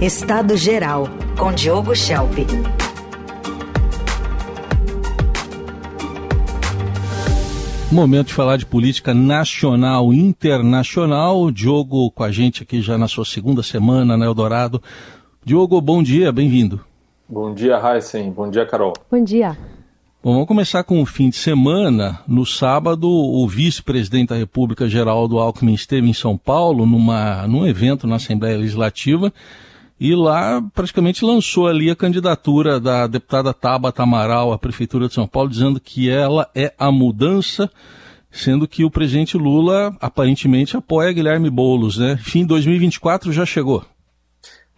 Estado Geral, com Diogo Schelp. Momento de falar de política nacional e internacional. Diogo com a gente aqui já na sua segunda semana na Eldorado. Diogo, bom dia, bem-vindo. Bom dia, Heisen. Bom dia, Carol. Bom dia. Bom, vamos começar com o fim de semana. No sábado, o vice-presidente da República, Geraldo Alckmin, esteve em São Paulo numa, num evento na Assembleia Legislativa e lá praticamente lançou ali a candidatura da deputada Tabata Amaral à Prefeitura de São Paulo, dizendo que ela é a mudança, sendo que o presidente Lula aparentemente apoia Guilherme Boulos, né? Fim 2024 já chegou.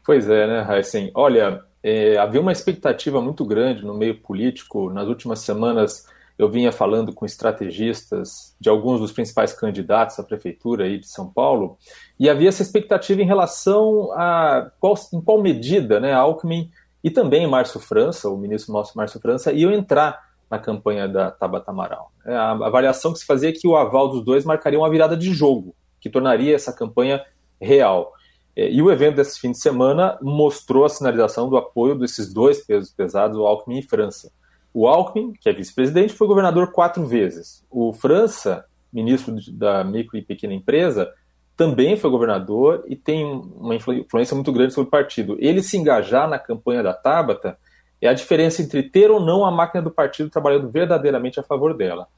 Pois é, né, Heisen? Olha, é, havia uma expectativa muito grande no meio político. Nas últimas semanas, eu vinha falando com estrategistas de alguns dos principais candidatos à prefeitura aí de São Paulo, e havia essa expectativa em relação a qual, em qual medida né, Alckmin e também Márcio França, o ministro Márcio França, iam entrar na campanha da Tabata Amaral. É, a avaliação que se fazia é que o aval dos dois marcaria uma virada de jogo, que tornaria essa campanha real. É, e o evento desse fim de semana mostrou a sinalização do apoio desses dois pesos pesados, o Alckmin e França. O Alckmin, que é vice-presidente, foi governador quatro vezes. O França, ministro da micro e pequena empresa, também foi governador e tem uma influência muito grande sobre o partido. Ele se engajar na campanha da Tabata é a diferença entre ter ou não a máquina do partido trabalhando verdadeiramente a favor dela.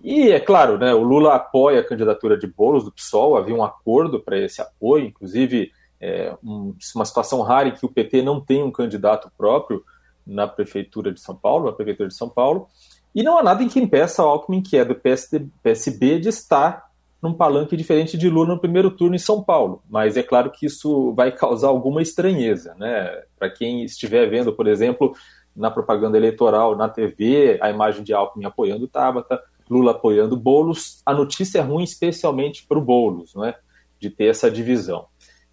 E é claro, né, o Lula apoia a candidatura de Boulos do PSOL, havia um acordo para esse apoio, inclusive é, um, uma situação rara em que o PT não tem um candidato próprio na prefeitura de São Paulo, na prefeitura de São Paulo, e não há nada em que impeça o Alckmin, que é do PSD, PSB, de estar num palanque diferente de Lula no primeiro turno em São Paulo. Mas é claro que isso vai causar alguma estranheza, né? Para quem estiver vendo, por exemplo, na propaganda eleitoral, na TV, a imagem de Alckmin apoiando Tabata, Lula apoiando Boulos, a notícia é ruim especialmente para o Boulos, não é? de ter essa divisão.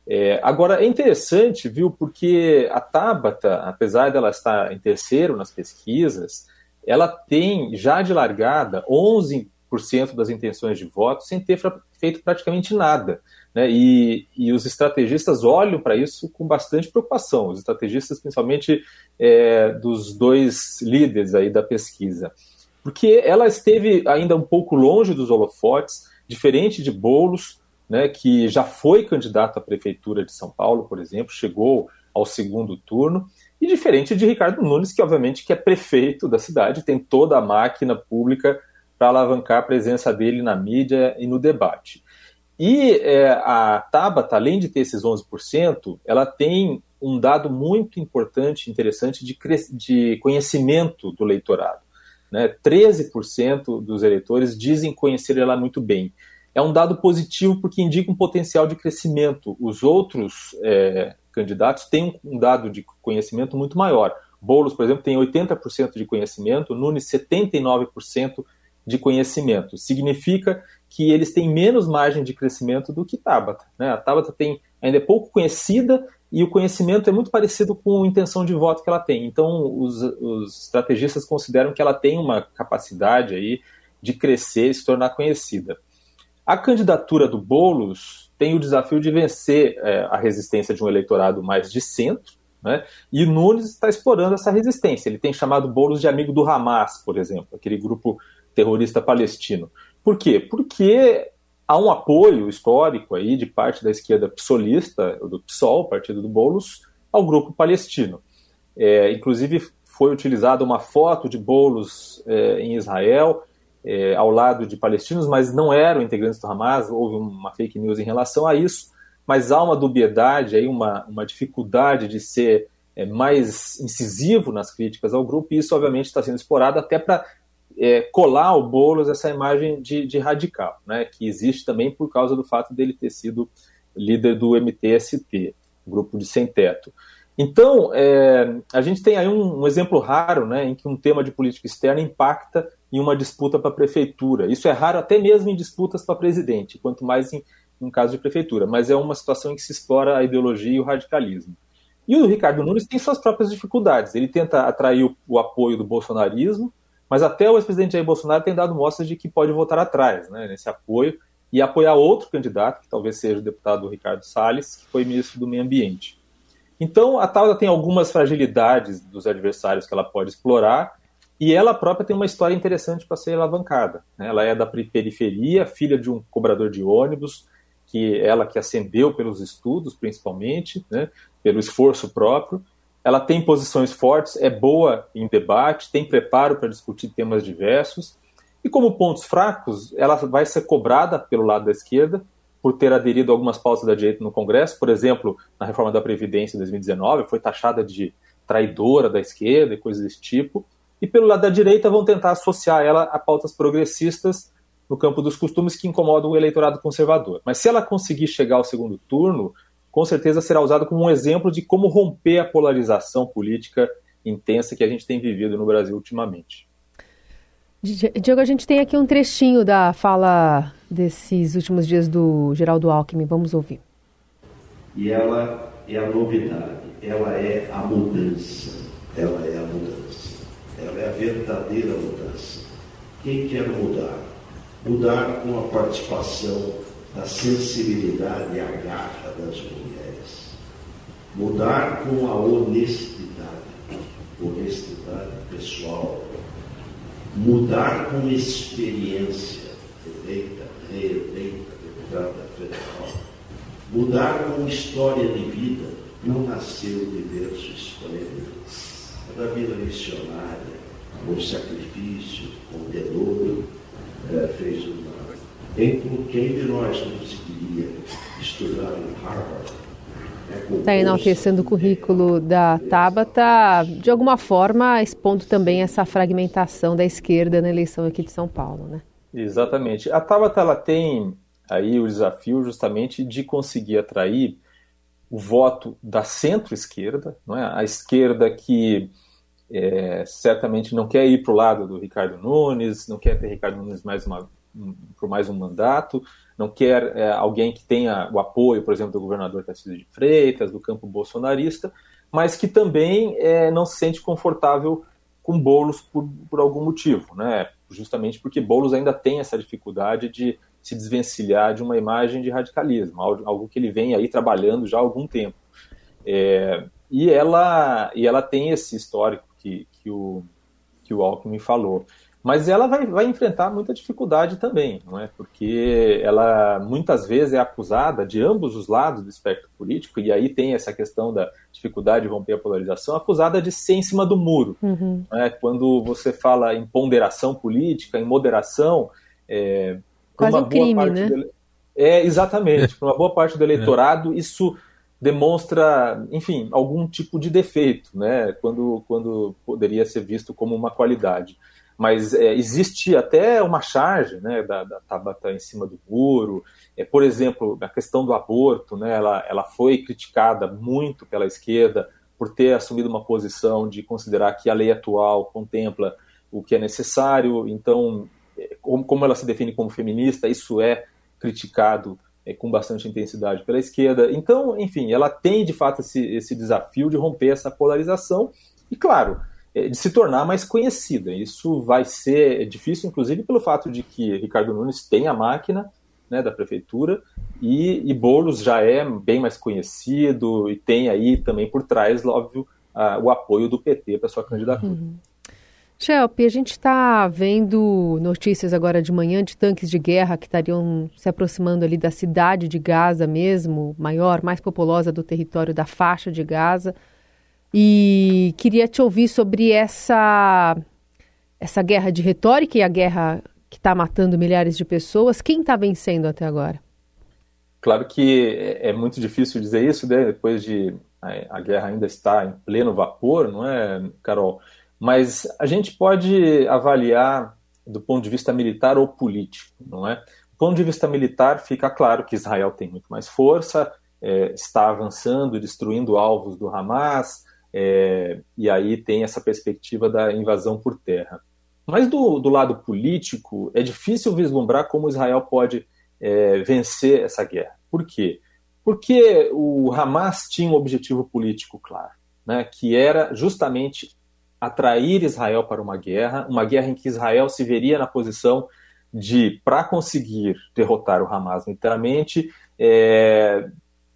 É, agora, é interessante, viu, porque a Tabata, apesar dela estar em terceiro nas pesquisas, ela tem já de largada 11% das intenções de voto sem ter feito praticamente nada. Né? E, e os estrategistas olham para isso com bastante preocupação, os estrategistas, principalmente é, dos dois líderes aí da pesquisa porque ela esteve ainda um pouco longe dos holofotes, diferente de Bolos, né, que já foi candidato à prefeitura de São Paulo, por exemplo, chegou ao segundo turno, e diferente de Ricardo Nunes, que obviamente que é prefeito da cidade, tem toda a máquina pública para alavancar a presença dele na mídia e no debate. E é, a Tabata, além de ter esses 11%, ela tem um dado muito importante, interessante de, de conhecimento do leitorado. Né? 13% dos eleitores dizem conhecer ela muito bem. É um dado positivo porque indica um potencial de crescimento. Os outros é, candidatos têm um dado de conhecimento muito maior. Boulos, por exemplo, tem 80% de conhecimento, Nunes 79% de conhecimento. Significa que eles têm menos margem de crescimento do que Tabata. Né? A Tabata tem, ainda é pouco conhecida e o conhecimento é muito parecido com a intenção de voto que ela tem. Então, os, os estrategistas consideram que ela tem uma capacidade aí de crescer e se tornar conhecida. A candidatura do Boulos tem o desafio de vencer é, a resistência de um eleitorado mais de centro, né? e Nunes está explorando essa resistência. Ele tem chamado Boulos de amigo do Hamas, por exemplo, aquele grupo terrorista palestino. Por quê? Porque há um apoio histórico aí de parte da esquerda psolista, do PSOL, partido do Boulos, ao grupo palestino. É, inclusive foi utilizada uma foto de Boulos é, em Israel, é, ao lado de palestinos, mas não eram integrantes do Hamas, houve uma fake news em relação a isso, mas há uma dubiedade, aí uma, uma dificuldade de ser é, mais incisivo nas críticas ao grupo, e isso obviamente está sendo explorado até para é, colar ao Boulos essa imagem de, de, radical, né, que existe também por causa do fato dele ter sido líder do MTST, grupo de sem-teto. Então, é, a gente tem aí um, um, exemplo raro né, em que um tema de política externa impacta em uma disputa para a prefeitura. Isso é raro até mesmo em disputas para presidente, quanto mais em, em caso de prefeitura, mas é uma situação em que se explora a ideologia e o radicalismo. E o Ricardo Nunes tem suas próprias dificuldades. Ele tenta atrair o, o apoio do bolsonarismo, mas até o ex-presidente Jair Bolsonaro tem dado mostras de que pode voltar atrás né, nesse apoio e apoiar outro candidato, que talvez seja o deputado Ricardo Salles, que foi ministro do Meio Ambiente. Então, a Tabata tem algumas fragilidades dos adversários que ela pode explorar, e ela própria tem uma história interessante para ser alavancada. Né? Ela é da periferia, filha de um cobrador de ônibus, que ela que ascendeu pelos estudos, principalmente, né? pelo esforço próprio. Ela tem posições fortes, é boa em debate, tem preparo para discutir temas diversos. E como pontos fracos, ela vai ser cobrada pelo lado da esquerda por ter aderido a algumas pautas da direita no Congresso. Por exemplo, na reforma da Previdência em 2019, foi taxada de traidora da esquerda e coisas desse tipo e pelo lado da direita vão tentar associar ela a pautas progressistas no campo dos costumes que incomodam o eleitorado conservador. Mas se ela conseguir chegar ao segundo turno, com certeza será usada como um exemplo de como romper a polarização política intensa que a gente tem vivido no Brasil ultimamente. Diego, a gente tem aqui um trechinho da fala desses últimos dias do Geraldo Alckmin. Vamos ouvir. E ela é a novidade, ela é a mudança, ela é a mudança. Ela é a verdadeira mudança. Quem quer mudar? Mudar com a participação da sensibilidade e a garra das mulheres. Mudar com a honestidade, honestidade pessoal. Mudar com experiência, eleita, reeleita, deputada federal. Mudar com história de vida, não nasceu de berço esplêndido da vida missionária, o sacrifício, o tesouro, é, fez uma. Então, quem de nós conseguiria estudar em Harvard? Está né, enaltecendo o currículo da Tabata, de alguma forma expondo também essa fragmentação da esquerda na eleição aqui de São Paulo, né? Exatamente. A Tabata ela tem aí o desafio justamente de conseguir atrair o voto da centro-esquerda, não é? a esquerda que é, certamente não quer ir para o lado do Ricardo Nunes, não quer ter Ricardo Nunes mais uma, por mais um mandato, não quer é, alguém que tenha o apoio, por exemplo, do governador Tarcísio de Freitas, do campo bolsonarista, mas que também é, não se sente confortável com Boulos por, por algum motivo, né? justamente porque Boulos ainda tem essa dificuldade de se desvencilhar de uma imagem de radicalismo, algo que ele vem aí trabalhando já há algum tempo. É, e, ela, e ela tem esse histórico que, que, o, que o Alckmin falou. Mas ela vai, vai enfrentar muita dificuldade também, não é? Porque ela muitas vezes é acusada de ambos os lados do espectro político, e aí tem essa questão da dificuldade de romper a polarização, acusada de ser em cima do muro. Uhum. Né? Quando você fala em ponderação política, em moderação, é, Quase um crime, né? Do, é, exatamente. Para uma boa parte do eleitorado, isso demonstra, enfim, algum tipo de defeito, né? Quando, quando poderia ser visto como uma qualidade. Mas é, existe até uma charge né, da, da Tabata em cima do muro. É, por exemplo, a questão do aborto, né, ela, ela foi criticada muito pela esquerda por ter assumido uma posição de considerar que a lei atual contempla o que é necessário. Então, é, como, ela se define como feminista, isso é criticado é, com bastante intensidade pela esquerda. Então, enfim, ela tem de fato esse, esse desafio de romper essa polarização e, claro, é, de se tornar mais conhecida. Isso vai ser difícil, inclusive, pelo fato de que Ricardo Nunes tem a máquina né, da prefeitura e, e Boulos já é bem mais conhecido e tem aí também por trás, óbvio, a, o apoio do PT para sua candidatura. Uhum. Shelp, a gente está vendo notícias agora de manhã de tanques de guerra que estariam se aproximando ali da cidade de Gaza mesmo, maior, mais populosa do território da faixa de Gaza. E queria te ouvir sobre essa, essa guerra de retórica e a guerra que está matando milhares de pessoas. Quem está vencendo até agora? Claro que é, é muito difícil dizer isso, né? depois de a guerra ainda está em pleno vapor, não é, Carol? Mas a gente pode avaliar do ponto de vista militar ou político, não é? Do ponto de vista militar, fica claro que Israel tem muito mais força, é, está avançando, destruindo alvos do Hamas, é, e aí tem essa perspectiva da invasão por terra. Mas do, do lado político, é difícil vislumbrar como Israel pode é, vencer essa guerra. Por quê? Porque o Hamas tinha um objetivo político claro, né, que era justamente atrair Israel para uma guerra, uma guerra em que Israel se veria na posição de, para conseguir derrotar o Hamas militarmente, é,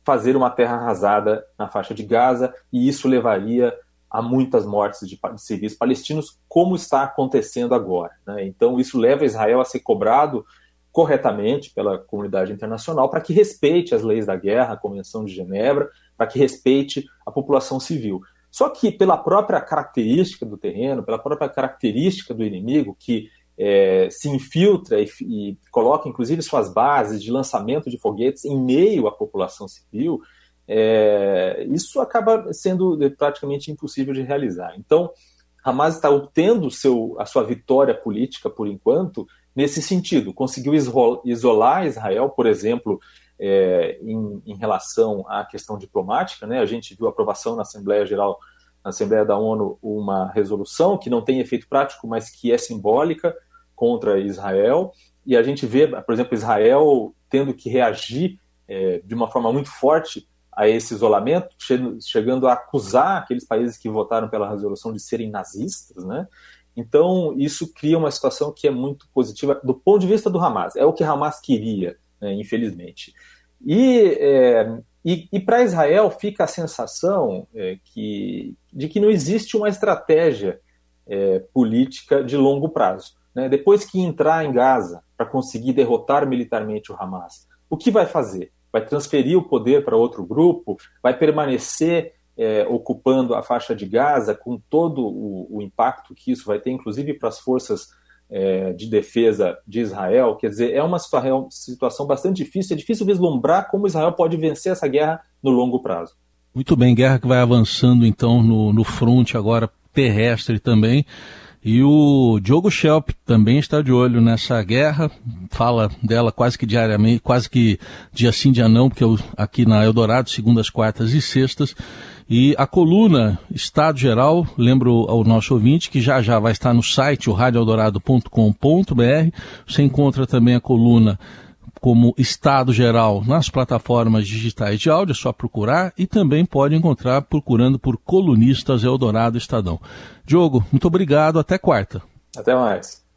fazer uma terra arrasada na faixa de Gaza, e isso levaria a muitas mortes de, de civis palestinos, como está acontecendo agora. Né? Então, isso leva Israel a ser cobrado corretamente pela comunidade internacional para que respeite as leis da guerra, a Convenção de Genebra, para que respeite a população civil. Só que, pela própria característica do terreno, pela própria característica do inimigo, que é, se infiltra e, e, coloca, inclusive, suas bases de lançamento de foguetes em meio à população civil, é, isso acaba sendo praticamente impossível de realizar. Então, Hamas está obtendo seu, a sua vitória política, por enquanto, nesse sentido. Conseguiu isolar Israel, por exemplo, é, em, em, relação à questão diplomática. Né? A gente viu a aprovação na Assembleia Geral, na Assembleia da ONU, uma resolução que não tem efeito prático, mas que é simbólica contra Israel. E a gente vê, por exemplo, Israel tendo que reagir é, de uma forma muito forte a esse isolamento, chegando a acusar aqueles países que votaram pela resolução de serem nazistas, né? Então, isso cria uma situação que é muito positiva do ponto de vista do Hamas. É o que Hamas queria né, infelizmente. E, é, e, e para Israel fica a sensação é, que, de que não existe uma estratégia é, política de longo prazo. Né? Depois que entrar em Gaza para conseguir derrotar militarmente o Hamas, o que vai fazer? Vai transferir o poder para outro grupo? Vai permanecer é, ocupando a faixa de Gaza com todo o, o, impacto que isso vai ter, inclusive para as forças é, de defesa de Israel. Quer dizer, é uma situação bastante difícil. É difícil vislumbrar como Israel pode vencer essa guerra no longo prazo. Muito bem, guerra que vai avançando então no, no fronte agora terrestre também. E o Diogo Schelp também está de olho nessa guerra, fala dela quase que diariamente, quase que dia sim, dia não, porque eu, aqui na Eldorado, segundas, quartas e sextas. E a coluna Estado Geral, lembro ao nosso ouvinte que já já vai estar no site, o radioeldorado.com.br. Você encontra também a coluna como Estado Geral nas plataformas digitais de áudio, é só procurar e também pode encontrar procurando por colunistas Eldorado Estadão. Diogo, muito obrigado, até quarta. Até mais.